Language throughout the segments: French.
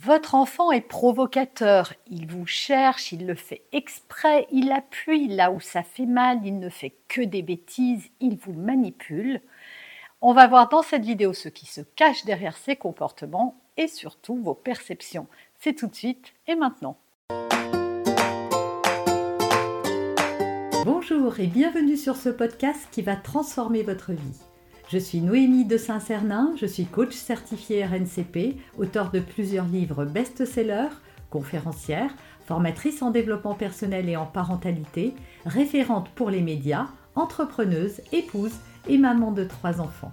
Votre enfant est provocateur, il vous cherche, il le fait exprès, il appuie là où ça fait mal, il ne fait que des bêtises, il vous manipule. On va voir dans cette vidéo ce qui se cache derrière ces comportements et surtout vos perceptions. C'est tout de suite et maintenant. Bonjour et bienvenue sur ce podcast qui va transformer votre vie. Je suis Noémie de Saint-Cernin, je suis coach certifié RNCP, auteur de plusieurs livres best-sellers, conférencière, formatrice en développement personnel et en parentalité, référente pour les médias, entrepreneuse, épouse et maman de trois enfants.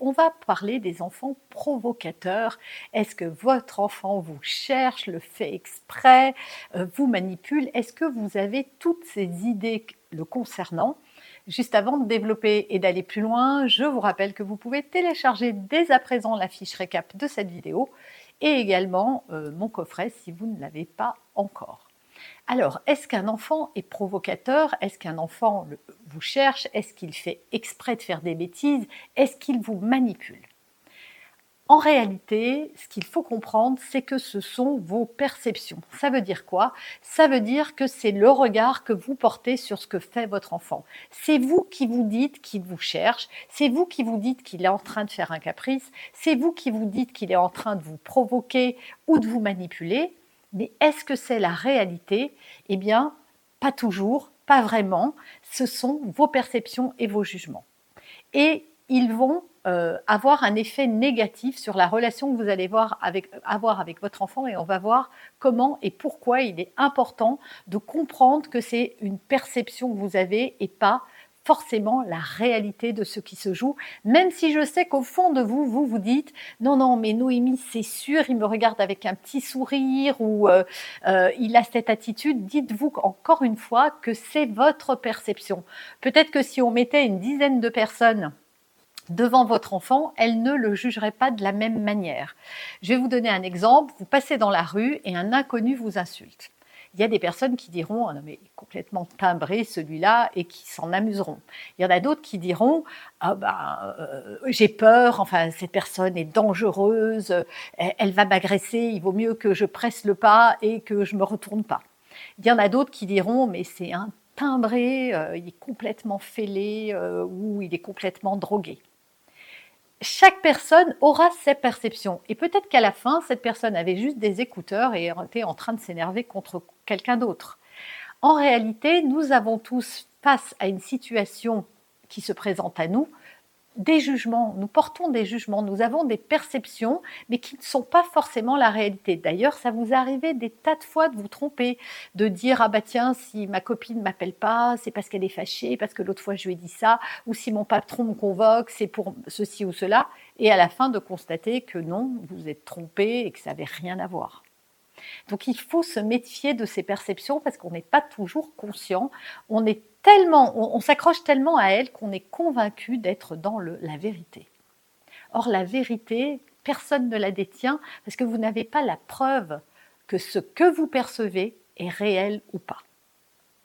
On va parler des enfants provocateurs. Est-ce que votre enfant vous cherche, le fait exprès, euh, vous manipule? Est-ce que vous avez toutes ces idées le concernant? Juste avant de développer et d'aller plus loin, je vous rappelle que vous pouvez télécharger dès à présent la fiche récap de cette vidéo et également euh, mon coffret si vous ne l'avez pas encore. Alors, est-ce qu'un enfant est provocateur? Est-ce qu'un enfant vous cherche Est-ce qu'il fait exprès de faire des bêtises Est-ce qu'il vous manipule? En réalité, ce qu'il faut comprendre, c'est que ce sont vos perceptions. Ça veut dire quoi? Ça veut dire que c'est le regard que vous portez sur ce que fait votre enfant. C'est vous qui vous dites qu'il vous cherche, c'est vous qui vous dites qu'il est en train de faire un caprice, c'est vous qui vous dites qu'il est en train de vous provoquer ou de vous manipuler. Mais est-ce que c'est la réalité? Eh bien, pas toujours, pas vraiment. Ce sont vos perceptions et vos jugements. Et ils vont euh, avoir un effet négatif sur la relation que vous allez avoir avec votre enfant et on va voir comment et pourquoi il est important de comprendre que c'est une perception que vous avez et pas forcément la réalité de ce qui se joue, même si je sais qu'au fond de vous, vous vous dites non, non, mais Noémie, c'est sûr, il me regarde avec un petit sourire ou euh, euh, il a cette attitude, dites-vous encore une fois que c'est votre perception. Peut-être que si on mettait une dizaine de personnes devant votre enfant, elle ne le jugerait pas de la même manière. Je vais vous donner un exemple. Vous passez dans la rue et un inconnu vous insulte. Il y a des personnes qui diront ah non mais complètement timbré celui-là et qui s'en amuseront. Il y en a d'autres qui diront ah bah euh, j'ai peur, enfin cette personne est dangereuse, elle, va m'agresser, il vaut mieux que je presse le pas et que je me retourne pas. Il y en a d'autres qui diront mais c'est un timbré, euh, il est complètement fêlé euh, ou il est complètement drogué chaque personne aura ses perceptions. Et peut-être qu'à la fin, cette personne avait juste des écouteurs et était en train de s'énerver contre quelqu'un d'autre. En réalité, nous avons tous, face à une situation qui se présente à nous, des jugements, nous portons des jugements, nous avons des perceptions, mais qui ne sont pas forcément la réalité. D'ailleurs, ça vous arrive des tas de fois de vous tromper, de dire ah bah tiens si ma copine m'appelle pas, c'est parce qu'elle est fâchée, parce que l'autre fois je lui ai dit ça, ou si mon patron me convoque, c'est pour ceci ou cela, et à la fin de constater que non, vous êtes trompé et que ça n'avait rien à voir. Donc il faut se méfier de ces perceptions parce qu'on n'est pas toujours conscient, on s'accroche tellement à elles qu'on est convaincu d'être dans la vérité. Or la vérité, personne ne la détient parce que vous n'avez pas la preuve que ce que vous percevez est réel ou pas.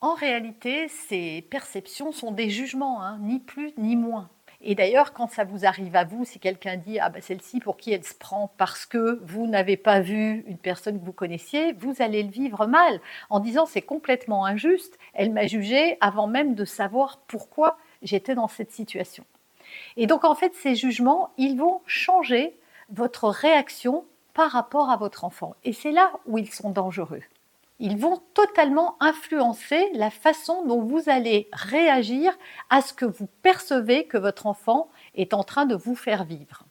En réalité, ces perceptions sont des jugements, hein, ni plus ni moins. Et d'ailleurs, quand ça vous arrive à vous, si quelqu'un dit ah ben celle-ci pour qui elle se prend parce que vous n'avez pas vu une personne que vous connaissiez, vous allez le vivre mal en disant c'est complètement injuste. Elle m'a jugé avant même de savoir pourquoi j'étais dans cette situation. Et donc en fait, ces jugements, ils vont changer votre réaction par rapport à votre enfant. Et c'est là où ils sont dangereux ils vont totalement influencer la façon dont vous allez réagir à ce que vous percevez que votre enfant est en train de vous faire vivre.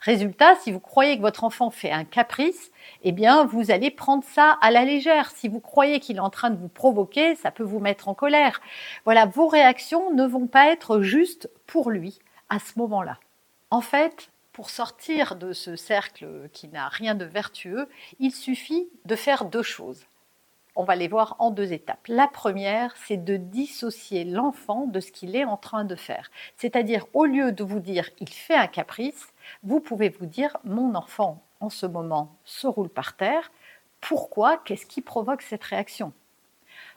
Résultat, si vous croyez que votre enfant fait un caprice, eh bien, vous allez prendre ça à la légère. Si vous croyez qu'il est en train de vous provoquer, ça peut vous mettre en colère. Voilà, vos réactions ne vont pas être justes pour lui à ce moment-là. En fait, pour sortir de ce cercle qui n'a rien de vertueux, il suffit de faire deux choses. on va les voir en deux étapes. La première, c'est de dissocier l'enfant de ce qu'il est en train de faire. C'est-à-dire, au lieu de vous dire il fait un caprice, vous pouvez vous dire mon enfant en ce moment se roule par terre. Pourquoi? Qu'est-ce qui provoque cette réaction?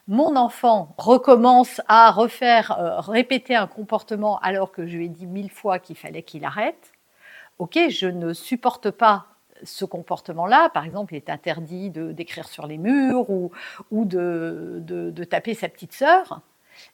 Mon enfant recommence à refaire, euh, répéter un comportement alors que je lui ai dit mille fois qu'il fallait qu'il arrête. Ok, je ne supporte pas ce comportement-là. Par exemple, il est interdit d'écrire sur les murs ou, de, de, taper sa petite sœur.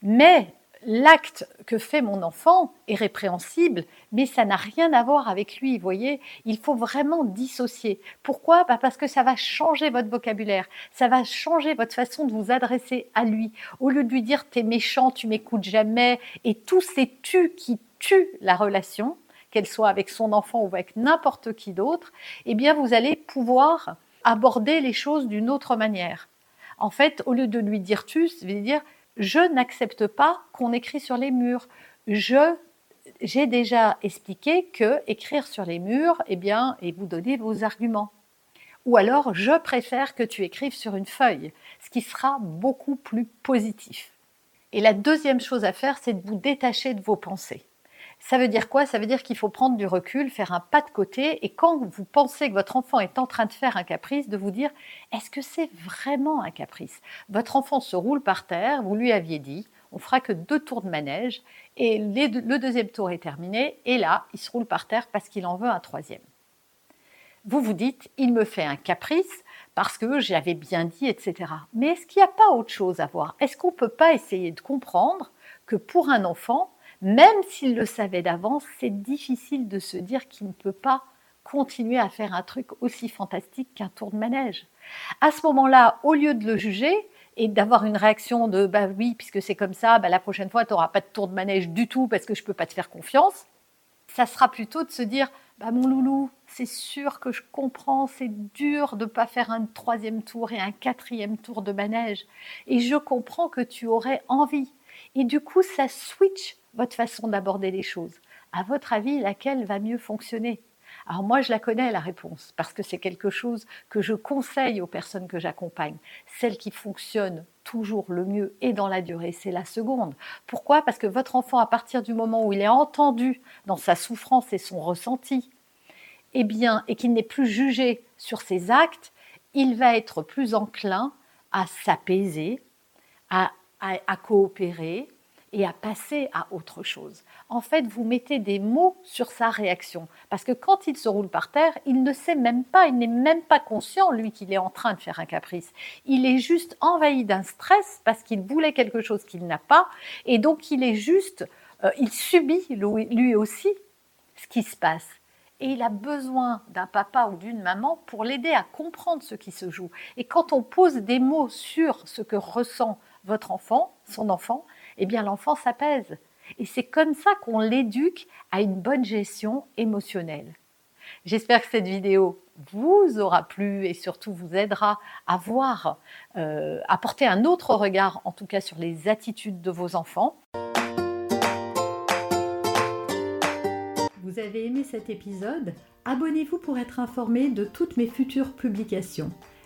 Mais l'acte que fait mon enfant est répréhensible, mais ça n'a rien à voir avec lui. Vous voyez, il faut vraiment dissocier. Pourquoi? Bah, Parce que ça va changer votre vocabulaire, ça va changer votre façon de vous adresser à lui. Au lieu de lui dire t'es méchant, tu m'écoutes jamais, et tous ces tu qui tuent la relation, qu'elle soit avec son enfant ou avec n'importe qui d'autre, eh bien vous allez pouvoir aborder les choses d'une autre manière. En fait, au lieu de lui dire tu, vous allez dire je n'accepte pas qu'on écrit sur les murs. J'ai déjà expliqué que écrire sur les murs, eh bien, et vous donner vos arguments. Ou alors, je préfère que tu écrives sur une feuille, ce qui sera beaucoup plus positif. Et la deuxième chose à faire, c'est de vous détacher de vos pensées. Ça veut dire quoi? Ça veut dire qu'il faut prendre du recul, faire un pas de côté et quand vous pensez que votre enfant est en train de faire un caprice, de vous dire est-ce que c'est vraiment un caprice? Votre enfant se roule par terre, vous lui aviez dit on fera que deux tours de manège et le deuxième tour est terminé et là il se roule par terre parce qu'il en veut un troisième. Vous vous dites il me fait un caprice parce que j'avais bien dit, etc. Mais est-ce qu'il n'y a pas autre chose à voir? Est-ce qu'on ne peut pas essayer de comprendre que pour un enfant, même s'il le savait d'avance, c'est difficile de se dire qu'il ne peut pas continuer à faire un truc aussi fantastique qu'un tour de manège. À ce moment-là, au lieu de le juger et d'avoir une réaction de bah oui, puisque c'est comme ça, bah, la prochaine fois, tu n'auras pas de tour de manège du tout parce que je ne peux pas te faire confiance, ça sera plutôt de se dire bah, mon loulou, c'est sûr que je comprends, c'est dur de ne pas faire un troisième tour et un quatrième tour de manège. Et je comprends que tu aurais envie. Et du coup, ça switch votre façon d'aborder les choses. À votre avis, laquelle va mieux fonctionner? Alors moi, je la connais, la réponse, parce que c'est quelque chose que je conseille aux personnes que j'accompagne. Celle qui fonctionne toujours le mieux et dans la durée, c'est la seconde. Pourquoi? Parce que votre enfant, à partir du moment où il est entendu dans sa souffrance et son ressenti, eh bien, et qu'il n'est plus jugé sur ses actes, il va être plus enclin à s'apaiser, à, à coopérer, et à passer à autre chose. En fait, vous mettez des mots sur sa réaction. Parce que quand il se roule par terre, il ne sait même pas, il n'est même pas conscient, lui, qu'il est en train de faire un caprice. Il est juste envahi d'un stress parce qu'il voulait quelque chose qu'il n'a pas. Et donc, il est juste, euh, il subit lui aussi ce qui se passe. Et il a besoin d'un papa ou d'une maman pour l'aider à comprendre ce qui se joue. Et quand on pose des mots sur ce que ressent votre enfant, son enfant, eh bien l'enfant s'apaise. Et c'est comme ça qu'on l'éduque à une bonne gestion émotionnelle. J'espère que cette vidéo vous aura plu et surtout vous aidera à voir, euh, à porter un autre regard en tout cas sur les attitudes de vos enfants. Vous avez aimé cet épisode? Abonnez-vous pour être informé de toutes mes futures publications.